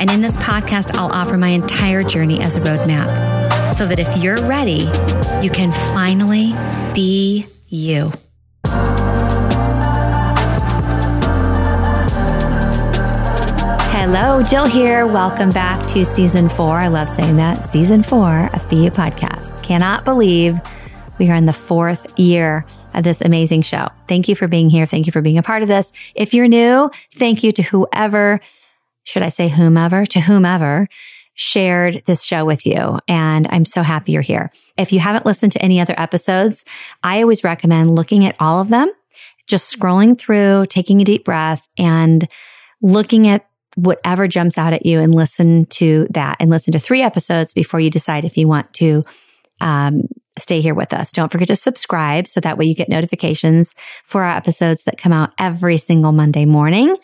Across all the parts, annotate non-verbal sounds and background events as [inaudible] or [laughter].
And in this podcast, I'll offer my entire journey as a roadmap so that if you're ready, you can finally be you. Hello, Jill here. Welcome back to season four. I love saying that. Season four of BU Podcast. Cannot believe we are in the fourth year of this amazing show. Thank you for being here. Thank you for being a part of this. If you're new, thank you to whoever, should I say whomever, to whomever shared this show with you. And I'm so happy you're here. If you haven't listened to any other episodes, I always recommend looking at all of them, just scrolling through, taking a deep breath and looking at whatever jumps out at you and listen to that and listen to three episodes before you decide if you want to um, stay here with us. Don't forget to subscribe so that way you get notifications for our episodes that come out every single Monday morning,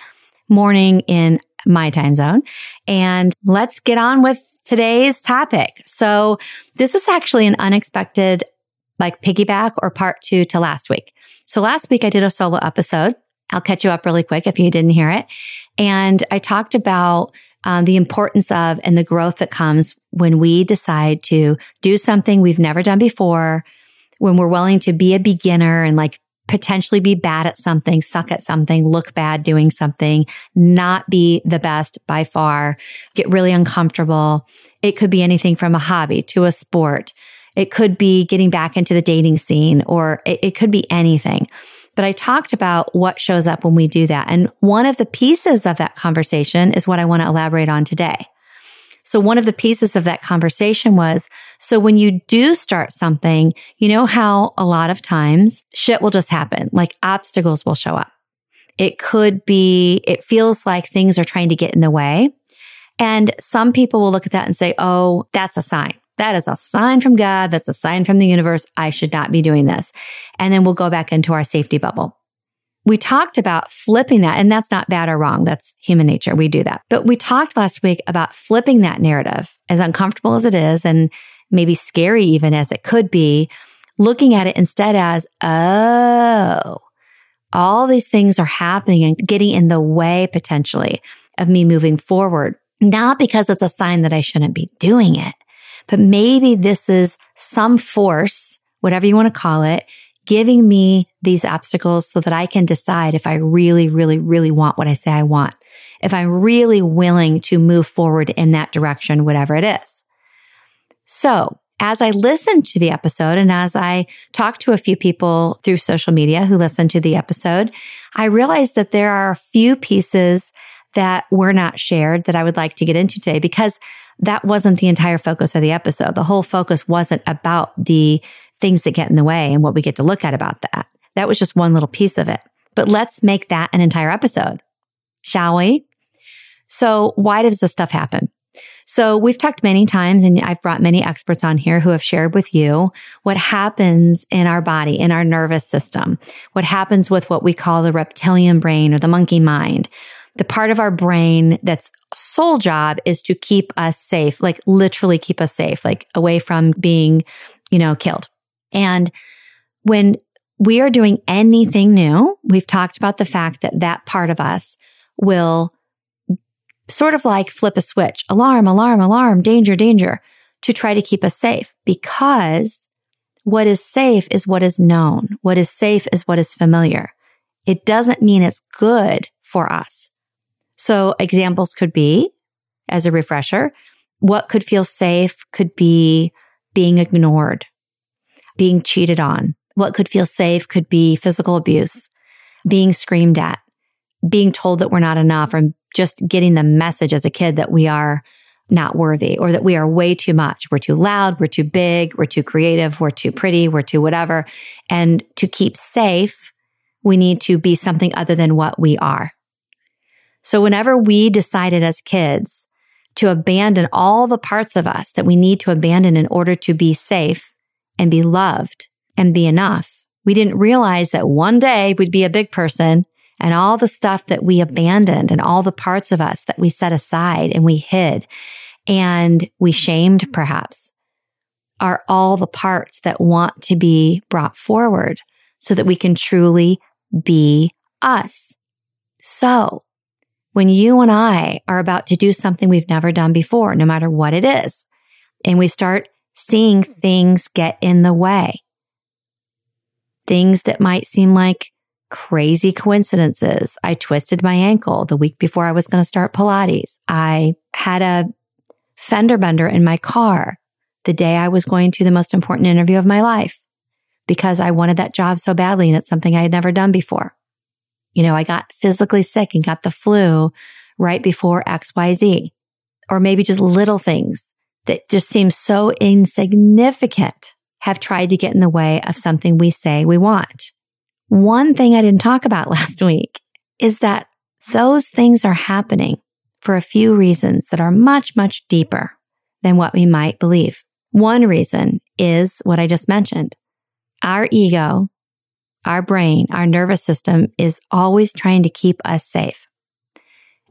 morning in my time zone. And let's get on with today's topic. So this is actually an unexpected like piggyback or part two to last week. So last week I did a solo episode. I'll catch you up really quick if you didn't hear it. And I talked about um, the importance of and the growth that comes when we decide to do something we've never done before, when we're willing to be a beginner and like potentially be bad at something, suck at something, look bad doing something, not be the best by far, get really uncomfortable. It could be anything from a hobby to a sport. It could be getting back into the dating scene or it, it could be anything. But I talked about what shows up when we do that. And one of the pieces of that conversation is what I want to elaborate on today. So one of the pieces of that conversation was, so when you do start something, you know how a lot of times shit will just happen, like obstacles will show up. It could be, it feels like things are trying to get in the way. And some people will look at that and say, Oh, that's a sign. That is a sign from God. That's a sign from the universe. I should not be doing this. And then we'll go back into our safety bubble. We talked about flipping that, and that's not bad or wrong. That's human nature. We do that. But we talked last week about flipping that narrative, as uncomfortable as it is, and maybe scary even as it could be, looking at it instead as, oh, all these things are happening and getting in the way potentially of me moving forward. Not because it's a sign that I shouldn't be doing it, but maybe this is some force, whatever you want to call it, giving me these obstacles so that I can decide if I really, really, really want what I say I want. If I'm really willing to move forward in that direction, whatever it is. So as I listened to the episode and as I talked to a few people through social media who listened to the episode, I realized that there are a few pieces that were not shared that I would like to get into today because that wasn't the entire focus of the episode. The whole focus wasn't about the things that get in the way and what we get to look at about that. That was just one little piece of it. But let's make that an entire episode, shall we? So why does this stuff happen? So we've talked many times and I've brought many experts on here who have shared with you what happens in our body, in our nervous system, what happens with what we call the reptilian brain or the monkey mind. The part of our brain that's sole job is to keep us safe, like literally keep us safe, like away from being, you know, killed. And when we are doing anything new, we've talked about the fact that that part of us will sort of like flip a switch, alarm, alarm, alarm, danger, danger to try to keep us safe because what is safe is what is known. What is safe is what is familiar. It doesn't mean it's good for us. So examples could be, as a refresher, what could feel safe could be being ignored, being cheated on. What could feel safe could be physical abuse, being screamed at, being told that we're not enough, or just getting the message as a kid that we are not worthy or that we are way too much. We're too loud. We're too big. We're too creative. We're too pretty. We're too whatever. And to keep safe, we need to be something other than what we are. So whenever we decided as kids to abandon all the parts of us that we need to abandon in order to be safe and be loved and be enough, we didn't realize that one day we'd be a big person and all the stuff that we abandoned and all the parts of us that we set aside and we hid and we shamed perhaps are all the parts that want to be brought forward so that we can truly be us. So when you and I are about to do something we've never done before, no matter what it is, and we start seeing things get in the way, things that might seem like crazy coincidences. I twisted my ankle the week before I was going to start Pilates. I had a fender bender in my car the day I was going to the most important interview of my life because I wanted that job so badly and it's something I had never done before. You know, I got physically sick and got the flu right before XYZ or maybe just little things that just seem so insignificant have tried to get in the way of something we say we want. One thing I didn't talk about [laughs] last week is that those things are happening for a few reasons that are much, much deeper than what we might believe. One reason is what I just mentioned. Our ego, our brain, our nervous system is always trying to keep us safe.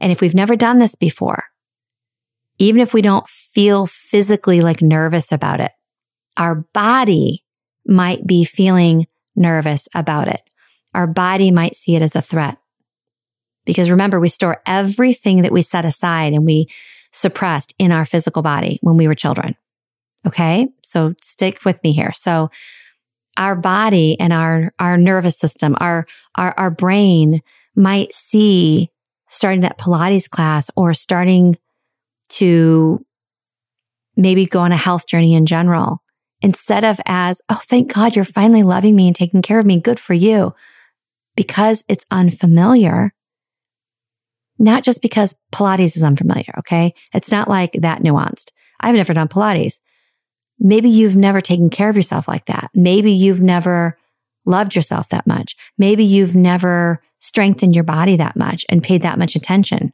And if we've never done this before, even if we don't feel physically like nervous about it, our body might be feeling nervous about it. Our body might see it as a threat. Because remember, we store everything that we set aside and we suppressed in our physical body when we were children. Okay. So stick with me here. So our body and our, our nervous system, our, our, our brain might see starting that Pilates class or starting to maybe go on a health journey in general instead of as, Oh, thank God you're finally loving me and taking care of me. Good for you. Because it's unfamiliar. Not just because Pilates is unfamiliar. Okay. It's not like that nuanced. I've never done Pilates. Maybe you've never taken care of yourself like that. Maybe you've never loved yourself that much. Maybe you've never strengthened your body that much and paid that much attention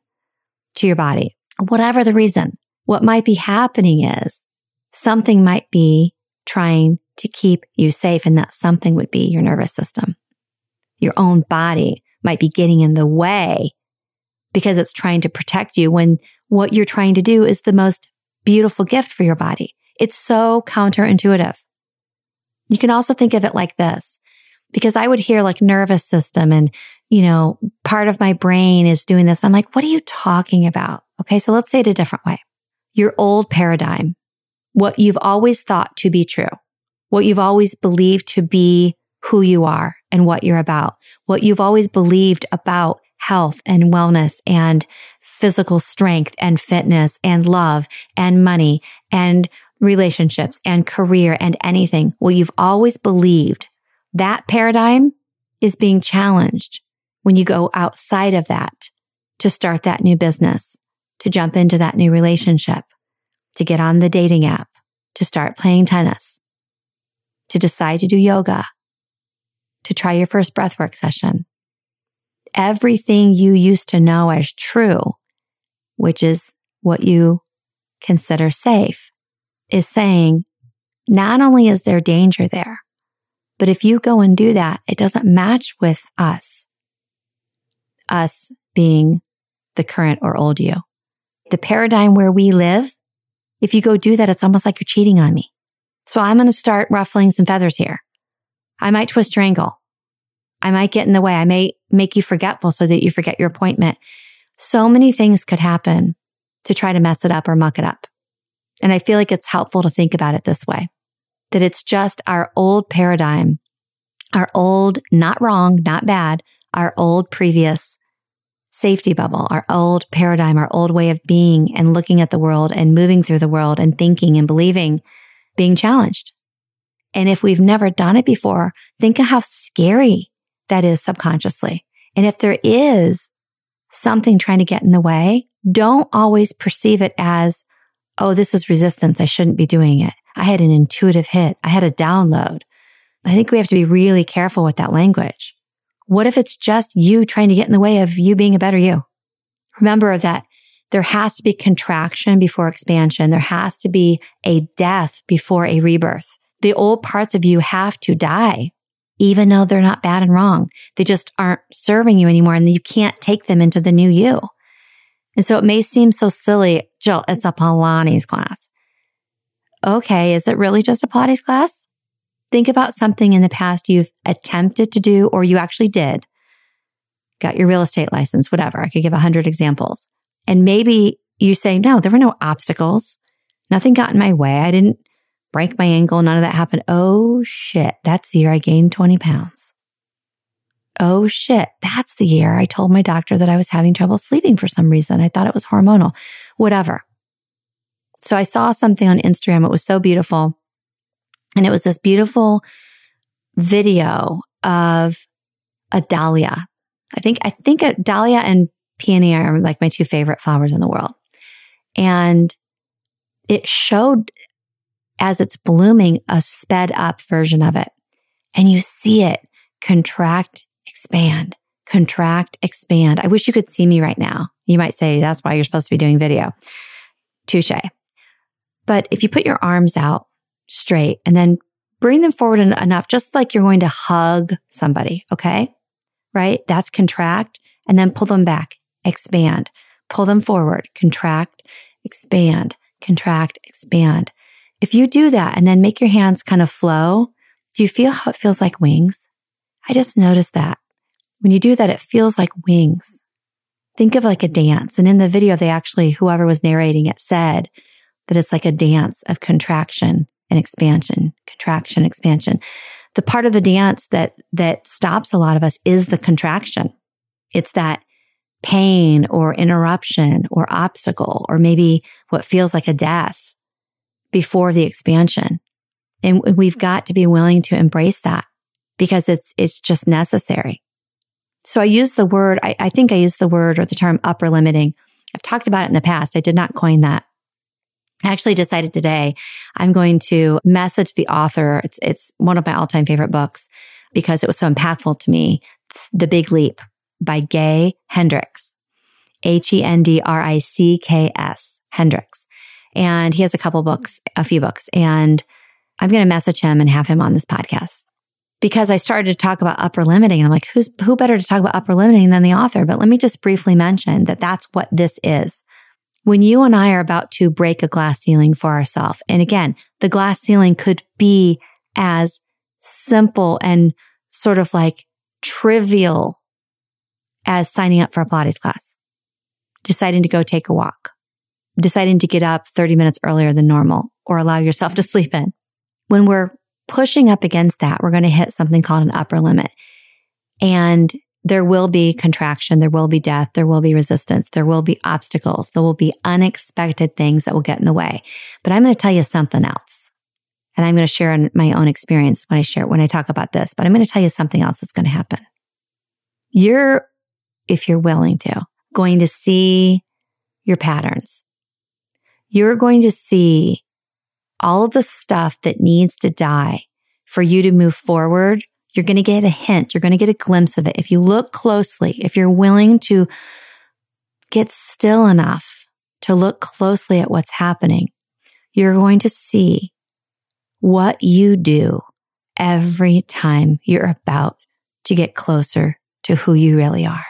to your body. Whatever the reason, what might be happening is something might be trying to keep you safe. And that something would be your nervous system. Your own body might be getting in the way because it's trying to protect you when what you're trying to do is the most beautiful gift for your body. It's so counterintuitive. You can also think of it like this because I would hear like nervous system and, you know, part of my brain is doing this. I'm like, what are you talking about? Okay. So let's say it a different way. Your old paradigm, what you've always thought to be true, what you've always believed to be who you are and what you're about, what you've always believed about health and wellness and physical strength and fitness and love and money and relationships and career and anything. Well, you've always believed that paradigm is being challenged when you go outside of that to start that new business, to jump into that new relationship, to get on the dating app, to start playing tennis, to decide to do yoga, to try your first breathwork session. Everything you used to know as true, which is what you consider safe, is saying, not only is there danger there, but if you go and do that, it doesn't match with us. Us being the current or old you. The paradigm where we live, if you go do that, it's almost like you're cheating on me. So I'm going to start ruffling some feathers here. I might twist your ankle. I might get in the way. I may make you forgetful so that you forget your appointment. So many things could happen to try to mess it up or muck it up. And I feel like it's helpful to think about it this way, that it's just our old paradigm, our old, not wrong, not bad, our old previous safety bubble, our old paradigm, our old way of being and looking at the world and moving through the world and thinking and believing being challenged. And if we've never done it before, think of how scary that is subconsciously. And if there is something trying to get in the way, don't always perceive it as, oh, this is resistance. I shouldn't be doing it. I had an intuitive hit. I had a download. I think we have to be really careful with that language. What if it's just you trying to get in the way of you being a better you? Remember that there has to be contraction before expansion. There has to be a death before a rebirth. The old parts of you have to die, even though they're not bad and wrong. They just aren't serving you anymore and you can't take them into the new you. And so it may seem so silly. Jill, it's a Pilates class. Okay. Is it really just a Pilates class? Think about something in the past you've attempted to do or you actually did. Got your real estate license, whatever. I could give a hundred examples. And maybe you say, no, there were no obstacles. Nothing got in my way. I didn't break my ankle. None of that happened. Oh shit. That's the year I gained 20 pounds. Oh shit. That's the year I told my doctor that I was having trouble sleeping for some reason. I thought it was hormonal, whatever. So I saw something on Instagram. It was so beautiful. And it was this beautiful video of a dahlia. I think, I think a dahlia and peony are like my two favorite flowers in the world. And it showed as it's blooming a sped up version of it. And you see it contract, expand, contract, expand. I wish you could see me right now. You might say that's why you're supposed to be doing video. Touche. But if you put your arms out straight and then bring them forward enough, just like you're going to hug somebody. Okay. Right. That's contract and then pull them back, expand, pull them forward, contract, expand, contract, expand. If you do that and then make your hands kind of flow, do you feel how it feels like wings? I just noticed that when you do that, it feels like wings. Think of like a dance. And in the video, they actually, whoever was narrating it said that it's like a dance of contraction and expansion, contraction, expansion. The part of the dance that, that stops a lot of us is the contraction. It's that pain or interruption or obstacle or maybe what feels like a death before the expansion. And we've got to be willing to embrace that because it's, it's just necessary. So I use the word, I, I think I use the word or the term upper limiting. I've talked about it in the past. I did not coin that. I actually decided today I'm going to message the author. It's, it's one of my all time favorite books because it was so impactful to me. The Big Leap by Gay Hendricks, H E N D R I C K S, Hendricks. And he has a couple books, a few books, and I'm going to message him and have him on this podcast because I started to talk about upper limiting and I'm like, who's, who better to talk about upper limiting than the author? But let me just briefly mention that that's what this is when you and I are about to break a glass ceiling for ourselves. And again, the glass ceiling could be as simple and sort of like trivial as signing up for a Pilates class, deciding to go take a walk, deciding to get up 30 minutes earlier than normal or allow yourself to sleep in. When we're pushing up against that, we're going to hit something called an upper limit. And there will be contraction. There will be death. There will be resistance. There will be obstacles. There will be unexpected things that will get in the way. But I'm going to tell you something else. And I'm going to share my own experience when I share, when I talk about this, but I'm going to tell you something else that's going to happen. You're, if you're willing to, going to see your patterns. You're going to see all of the stuff that needs to die for you to move forward you're going to get a hint. You're going to get a glimpse of it. If you look closely, if you're willing to get still enough to look closely at what's happening, you're going to see what you do every time you're about to get closer to who you really are.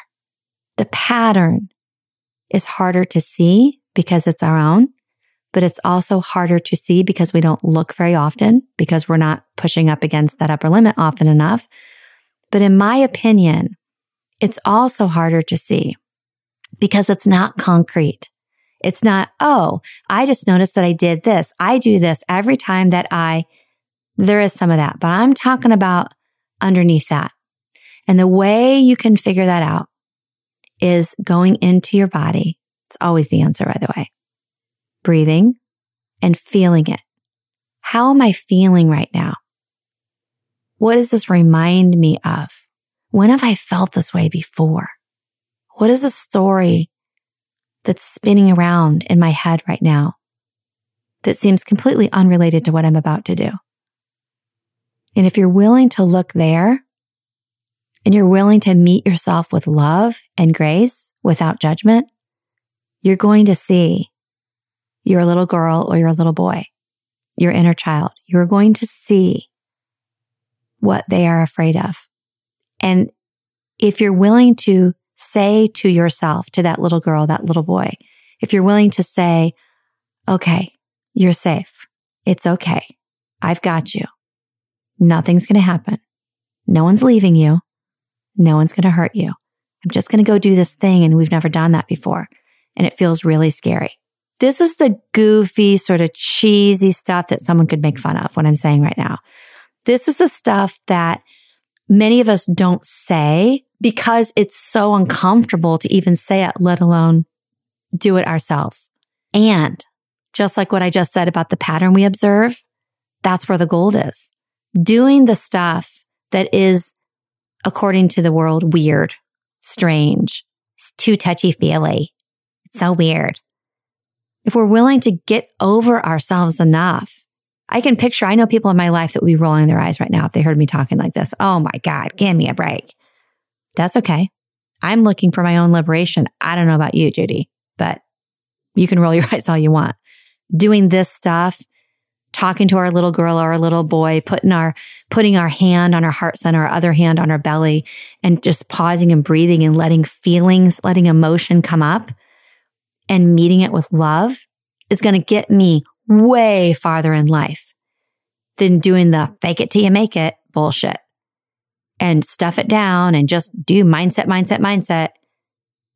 The pattern is harder to see because it's our own but it's also harder to see because we don't look very often because we're not pushing up against that upper limit often enough. But in my opinion, it's also harder to see because it's not concrete. It's not, oh, I just noticed that I did this. I do this every time that I, there is some of that, but I'm talking about underneath that. And the way you can figure that out is going into your body. It's always the answer, by the way. Breathing and feeling it. How am I feeling right now? What does this remind me of? When have I felt this way before? What is the story that's spinning around in my head right now that seems completely unrelated to what I'm about to do? And if you're willing to look there and you're willing to meet yourself with love and grace without judgment, you're going to see your little girl or your little boy, your inner child. You're going to see what they are afraid of. And if you're willing to say to yourself, to that little girl, that little boy, if you're willing to say, okay, you're safe. It's okay. I've got you. Nothing's going to happen. No one's leaving you. No one's going to hurt you. I'm just going to go do this thing. And we've never done that before. And it feels really scary. This is the goofy, sort of cheesy stuff that someone could make fun of what I'm saying right now. This is the stuff that many of us don't say because it's so uncomfortable to even say it, let alone do it ourselves. And just like what I just said about the pattern we observe, that's where the gold is. Doing the stuff that is, according to the world, weird, strange, it's too touchy feely. It's so weird. If we're willing to get over ourselves enough I can picture, I know people in my life that would be rolling their eyes right now if they heard me talking like this. Oh my God, give me a break. That's okay. I'm looking for my own liberation. I don't know about you, Judy, but you can roll your [laughs] eyes all you want. Doing this stuff, talking to our little girl or our little boy, putting our, putting our hand on our heart center, our other hand on our belly and just pausing and breathing and letting feelings, letting emotion come up and meeting it with love is going to get me way farther in life than doing the fake it till you make it bullshit and stuff it down and just do mindset, mindset, mindset.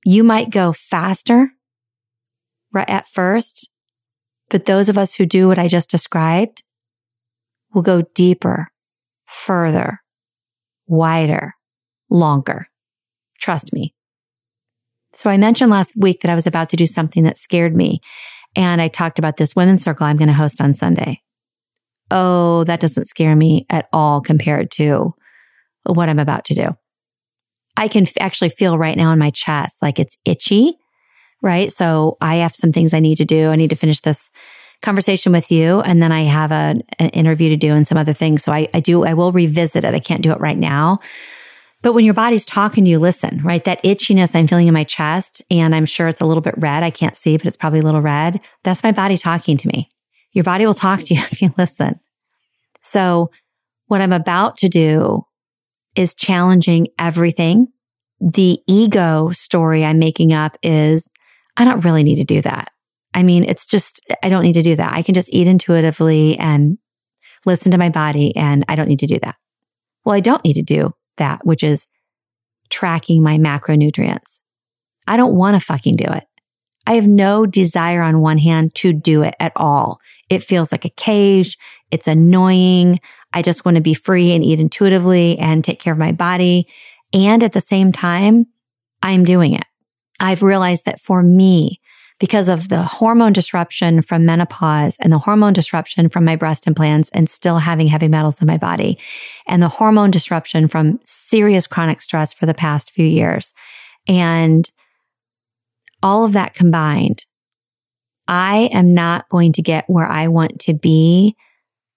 You might go faster right at first, but those of us who do what I just described will go deeper, further, wider, longer. Trust me. So I mentioned last week that I was about to do something that scared me and I talked about this women's circle I'm going to host on Sunday. Oh, that doesn't scare me at all compared to what I'm about to do. I can f- actually feel right now in my chest like it's itchy, right? So I have some things I need to do. I need to finish this conversation with you and then I have a, an interview to do and some other things. So I, I do, I will revisit it. I can't do it right now, but when your body's talking to you, listen, right? That itchiness I'm feeling in my chest, and I'm sure it's a little bit red. I can't see, but it's probably a little red. That's my body talking to me. Your body will talk to you [laughs] if you listen. So what I'm about to do is challenging everything. The ego story I'm making up is I don't really need to do that. I mean, it's just, I don't need to do that. I can just eat intuitively and listen to my body and I don't need to do that. Well, I don't need to do that, which is tracking my macronutrients. I don't want to fucking do it. I have no desire on one hand to do it at all. It feels like a cage. It's annoying. I just want to be free and eat intuitively and take care of my body. And at the same time, I'm doing it. I've realized that for me, because of the hormone disruption from menopause and the hormone disruption from my breast implants and still having heavy metals in my body and the hormone disruption from serious chronic stress for the past few years. And all of that combined, I am not going to get where I want to be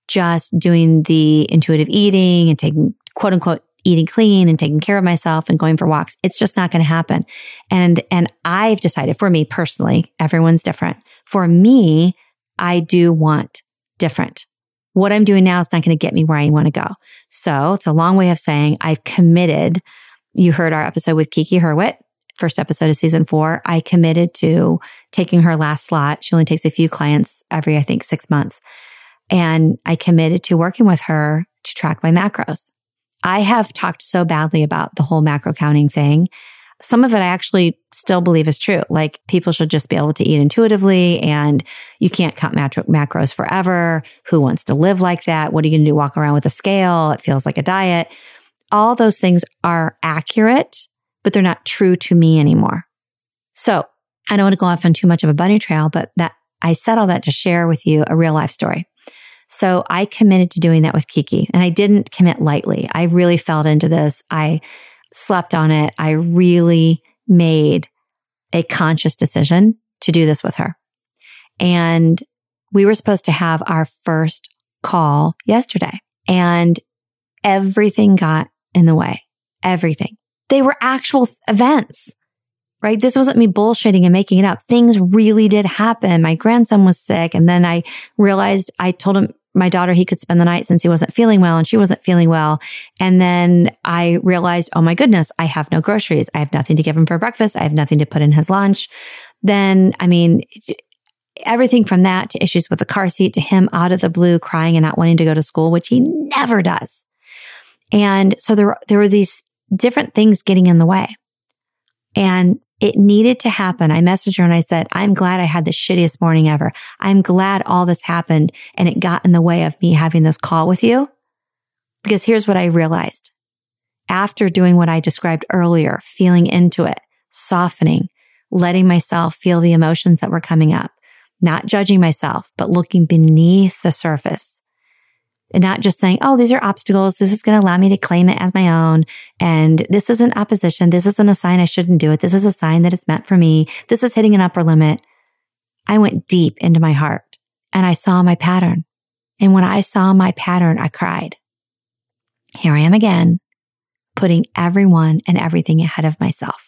just doing the intuitive eating and taking quote unquote eating clean and taking care of myself and going for walks. It's just not going to happen. And, and I've decided for me personally, everyone's different. For me, I do want different. What I'm doing now is not going to get me where I want to go. So it's a long way of saying I've committed. You heard our episode with Kiki Herwit, first episode of season four. I committed to taking her last slot. She only takes a few clients every, I think, six months. And I committed to working with her to track my macros. I have talked so badly about the whole macro counting thing. Some of it I actually still believe is true. Like people should just be able to eat intuitively and you can't count macro- macros forever. Who wants to live like that? What are you going to do? Walk around with a scale? It feels like a diet. All those things are accurate, but they're not true to me anymore. So I don't want to go off on too much of a bunny trail, but that I said all that to share with you a real life story. So I committed to doing that with Kiki and I didn't commit lightly. I really felt into this. I slept on it. I really made a conscious decision to do this with her. And we were supposed to have our first call yesterday and everything got in the way. Everything. They were actual events, right? This wasn't me bullshitting and making it up. Things really did happen. My grandson was sick. And then I realized I told him, my daughter, he could spend the night since he wasn't feeling well and she wasn't feeling well. And then I realized, oh my goodness, I have no groceries. I have nothing to give him for breakfast. I have nothing to put in his lunch. Then, I mean, everything from that to issues with the car seat to him out of the blue crying and not wanting to go to school, which he never does. And so there, there were these different things getting in the way. And it needed to happen. I messaged her and I said, I'm glad I had the shittiest morning ever. I'm glad all this happened and it got in the way of me having this call with you. Because here's what I realized. After doing what I described earlier, feeling into it, softening, letting myself feel the emotions that were coming up, not judging myself, but looking beneath the surface and not just saying, Oh, these are obstacles. This is going to allow me to claim it as my own. And this isn't opposition. This isn't a sign I shouldn't do it. This is a sign that it's meant for me. This is hitting an upper limit. I went deep into my heart and I saw my pattern. And when I saw my pattern, I cried. Here I am again, putting everyone and everything ahead of myself.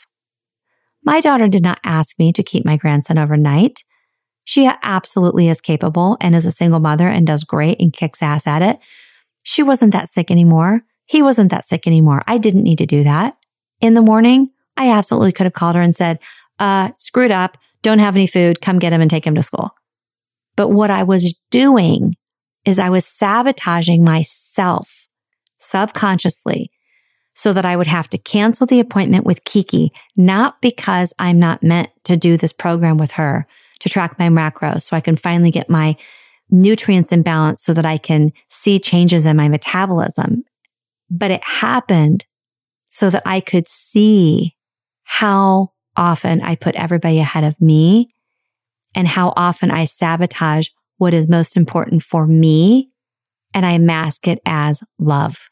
My daughter did not ask me to keep my grandson overnight. She absolutely is capable and is a single mother and does great and kicks ass at it. She wasn't that sick anymore. He wasn't that sick anymore. I didn't need to do that. In the morning, I absolutely could have called her and said, uh, screwed up. Don't have any food. Come get him and take him to school. But what I was doing is I was sabotaging myself subconsciously so that I would have to cancel the appointment with Kiki, not because I'm not meant to do this program with her, to track my macros so I can finally get my nutrients in balance so that I can see changes in my metabolism. But it happened so that I could see how often I put everybody ahead of me and how often I sabotage what is most important for me and I mask it as love.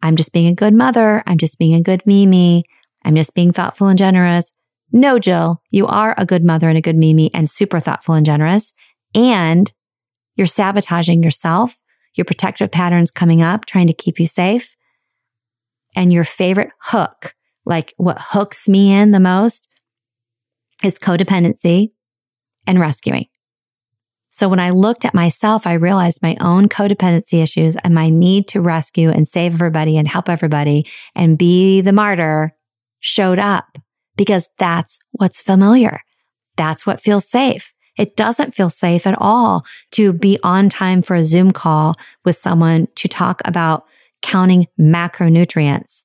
I'm just being a good mother. I'm just being a good Mimi. I'm just being thoughtful and generous. No, Jill, you are a good mother and a good Mimi and super thoughtful and generous. And you're sabotaging yourself, your protective patterns coming up, trying to keep you safe. And your favorite hook, like what hooks me in the most is codependency and rescuing. So when I looked at myself, I realized my own codependency issues and my need to rescue and save everybody and help everybody and be the martyr showed up because that's what's familiar. That's what feels safe. It doesn't feel safe at all to be on time for a Zoom call with someone to talk about counting macronutrients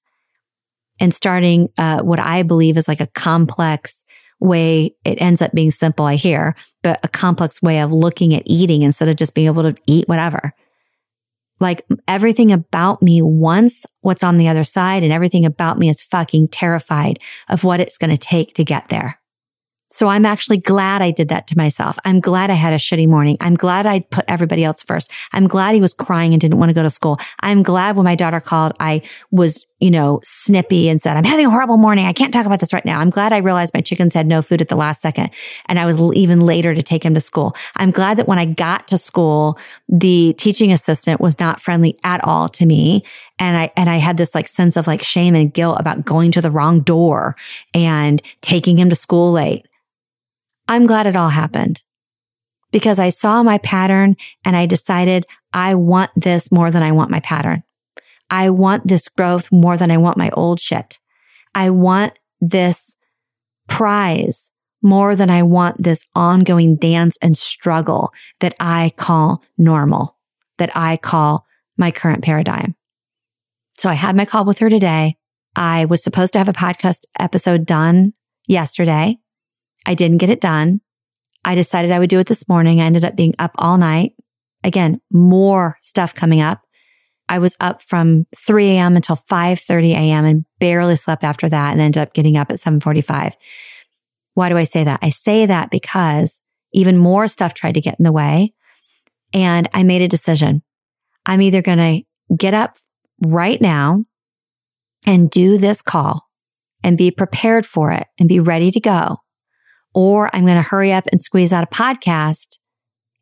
and starting uh, what I believe is like a complex way. It ends up being simple, I hear, but a complex way of looking at eating instead of just being able to eat whatever. Like everything about me wants what's on the other side and everything about me is fucking terrified of what it's going to take to get there. So I'm actually glad I did that to myself. I'm glad I had a shitty morning. I'm glad I put everybody else first. I'm glad he was crying and didn't want to go to school. I'm glad when my daughter called, I was, you know, snippy and said, I'm having a horrible morning. I can't talk about this right now. I'm glad I realized my chickens had no food at the last second and I was even later to take him to school. I'm glad that when I got to school, the teaching assistant was not friendly at all to me. And I, and I had this like sense of like shame and guilt about going to the wrong door and taking him to school late. I'm glad it all happened because I saw my pattern and I decided I want this more than I want my pattern. I want this growth more than I want my old shit. I want this prize more than I want this ongoing dance and struggle that I call normal, that I call my current paradigm. So I had my call with her today. I was supposed to have a podcast episode done yesterday. I didn't get it done. I decided I would do it this morning. I ended up being up all night. Again, more stuff coming up. I was up from 3 a.m. until 5:30 a.m. and barely slept after that and ended up getting up at 7:45. Why do I say that? I say that because even more stuff tried to get in the way. And I made a decision. I'm either going to get up right now and do this call and be prepared for it and be ready to go. Or I'm going to hurry up and squeeze out a podcast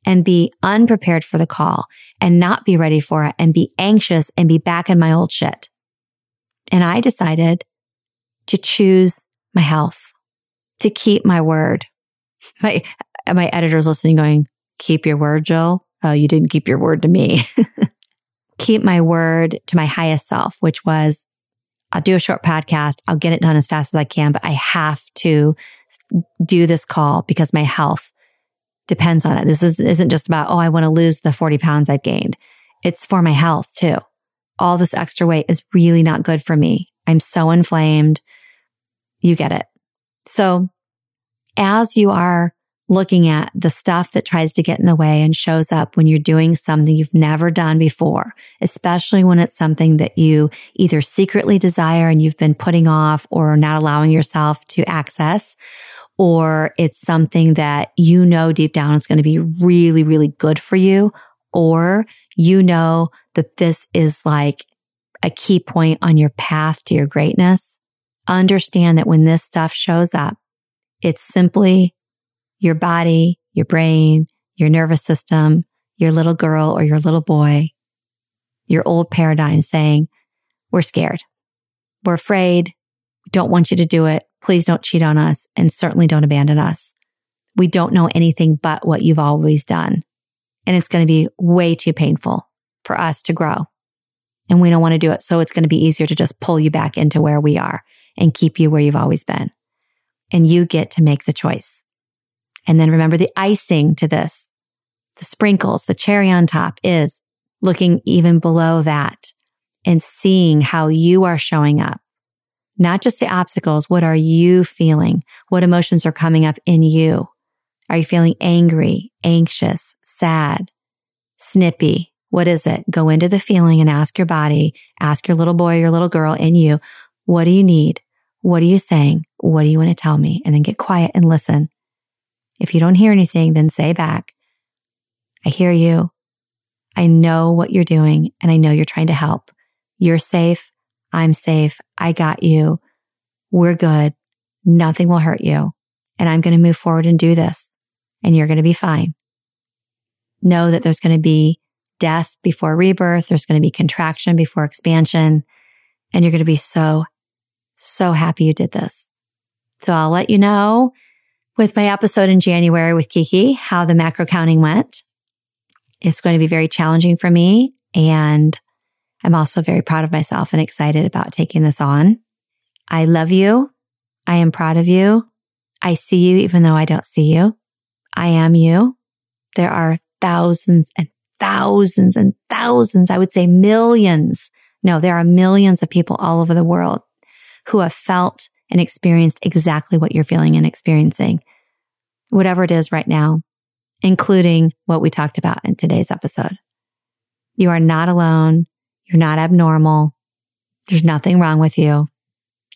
and be unprepared for the call and not be ready for it and be anxious and be back in my old shit. And I decided to choose my health, to keep my word. [laughs] My, my editor's listening going, keep your word, Jill. Oh, you didn't keep your word to me. [laughs] keep my word to my highest self, which was I'll do a short podcast. I'll get it done as fast as I can, but I have to do this call because my health depends on it. This is, isn't just about, oh, I want to lose the 40 pounds I've gained. It's for my health too. All this extra weight is really not good for me. I'm so inflamed. You get it. So as you are looking at the stuff that tries to get in the way and shows up when you're doing something you've never done before, especially when it's something that you either secretly desire and you've been putting off or not allowing yourself to access, or it's something that you know deep down is going to be really, really good for you, or you know that this is like a key point on your path to your greatness. Understand that when this stuff shows up, it's simply your body, your brain, your nervous system, your little girl or your little boy, your old paradigm saying, we're scared. We're afraid. We don't want you to do it. Please don't cheat on us and certainly don't abandon us. We don't know anything but what you've always done. And it's going to be way too painful for us to grow. And we don't want to do it. So it's going to be easier to just pull you back into where we are and keep you where you've always been. And you get to make the choice. And then remember the icing to this, the sprinkles, the cherry on top is looking even below that and seeing how you are showing up. Not just the obstacles. What are you feeling? What emotions are coming up in you? Are you feeling angry, anxious, sad, snippy? What is it? Go into the feeling and ask your body, ask your little boy, your little girl in you, what do you need? What are you saying? What do you want to tell me? And then get quiet and listen if you don't hear anything, then say back, I hear you. I know what you're doing and I know you're trying to help. You're safe. I'm safe. I got you. We're good. Nothing will hurt you. And I'm going to move forward and do this and you're going to be fine. Know that there's going to be death before rebirth. There's going to be contraction before expansion and you're going to be so, so happy you did this. So I'll let you know with my episode in January with Kiki, how the macro counting went. It's going to be very challenging for me. And I'm also very proud of myself and excited about taking this on. I love you. I am proud of you. I see you even though I don't see you. I am you. There are thousands and thousands and thousands. I would say millions. No, there are millions of people all over the world who have felt and experienced exactly what you're feeling and experiencing, whatever it is right now, including what we talked about in today's episode. You are not alone. You're not abnormal. There's nothing wrong with you.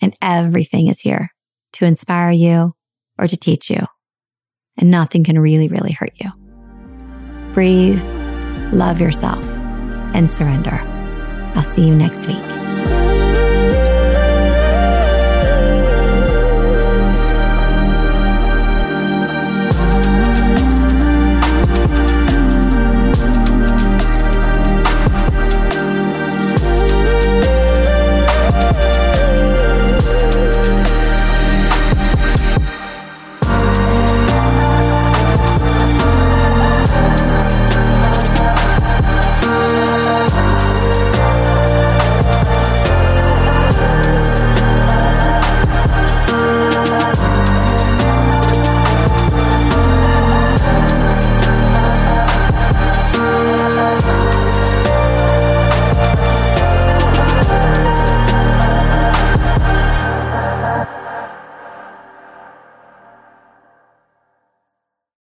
And everything is here to inspire you or to teach you. And nothing can really, really hurt you. Breathe, love yourself, and surrender. I'll see you next week.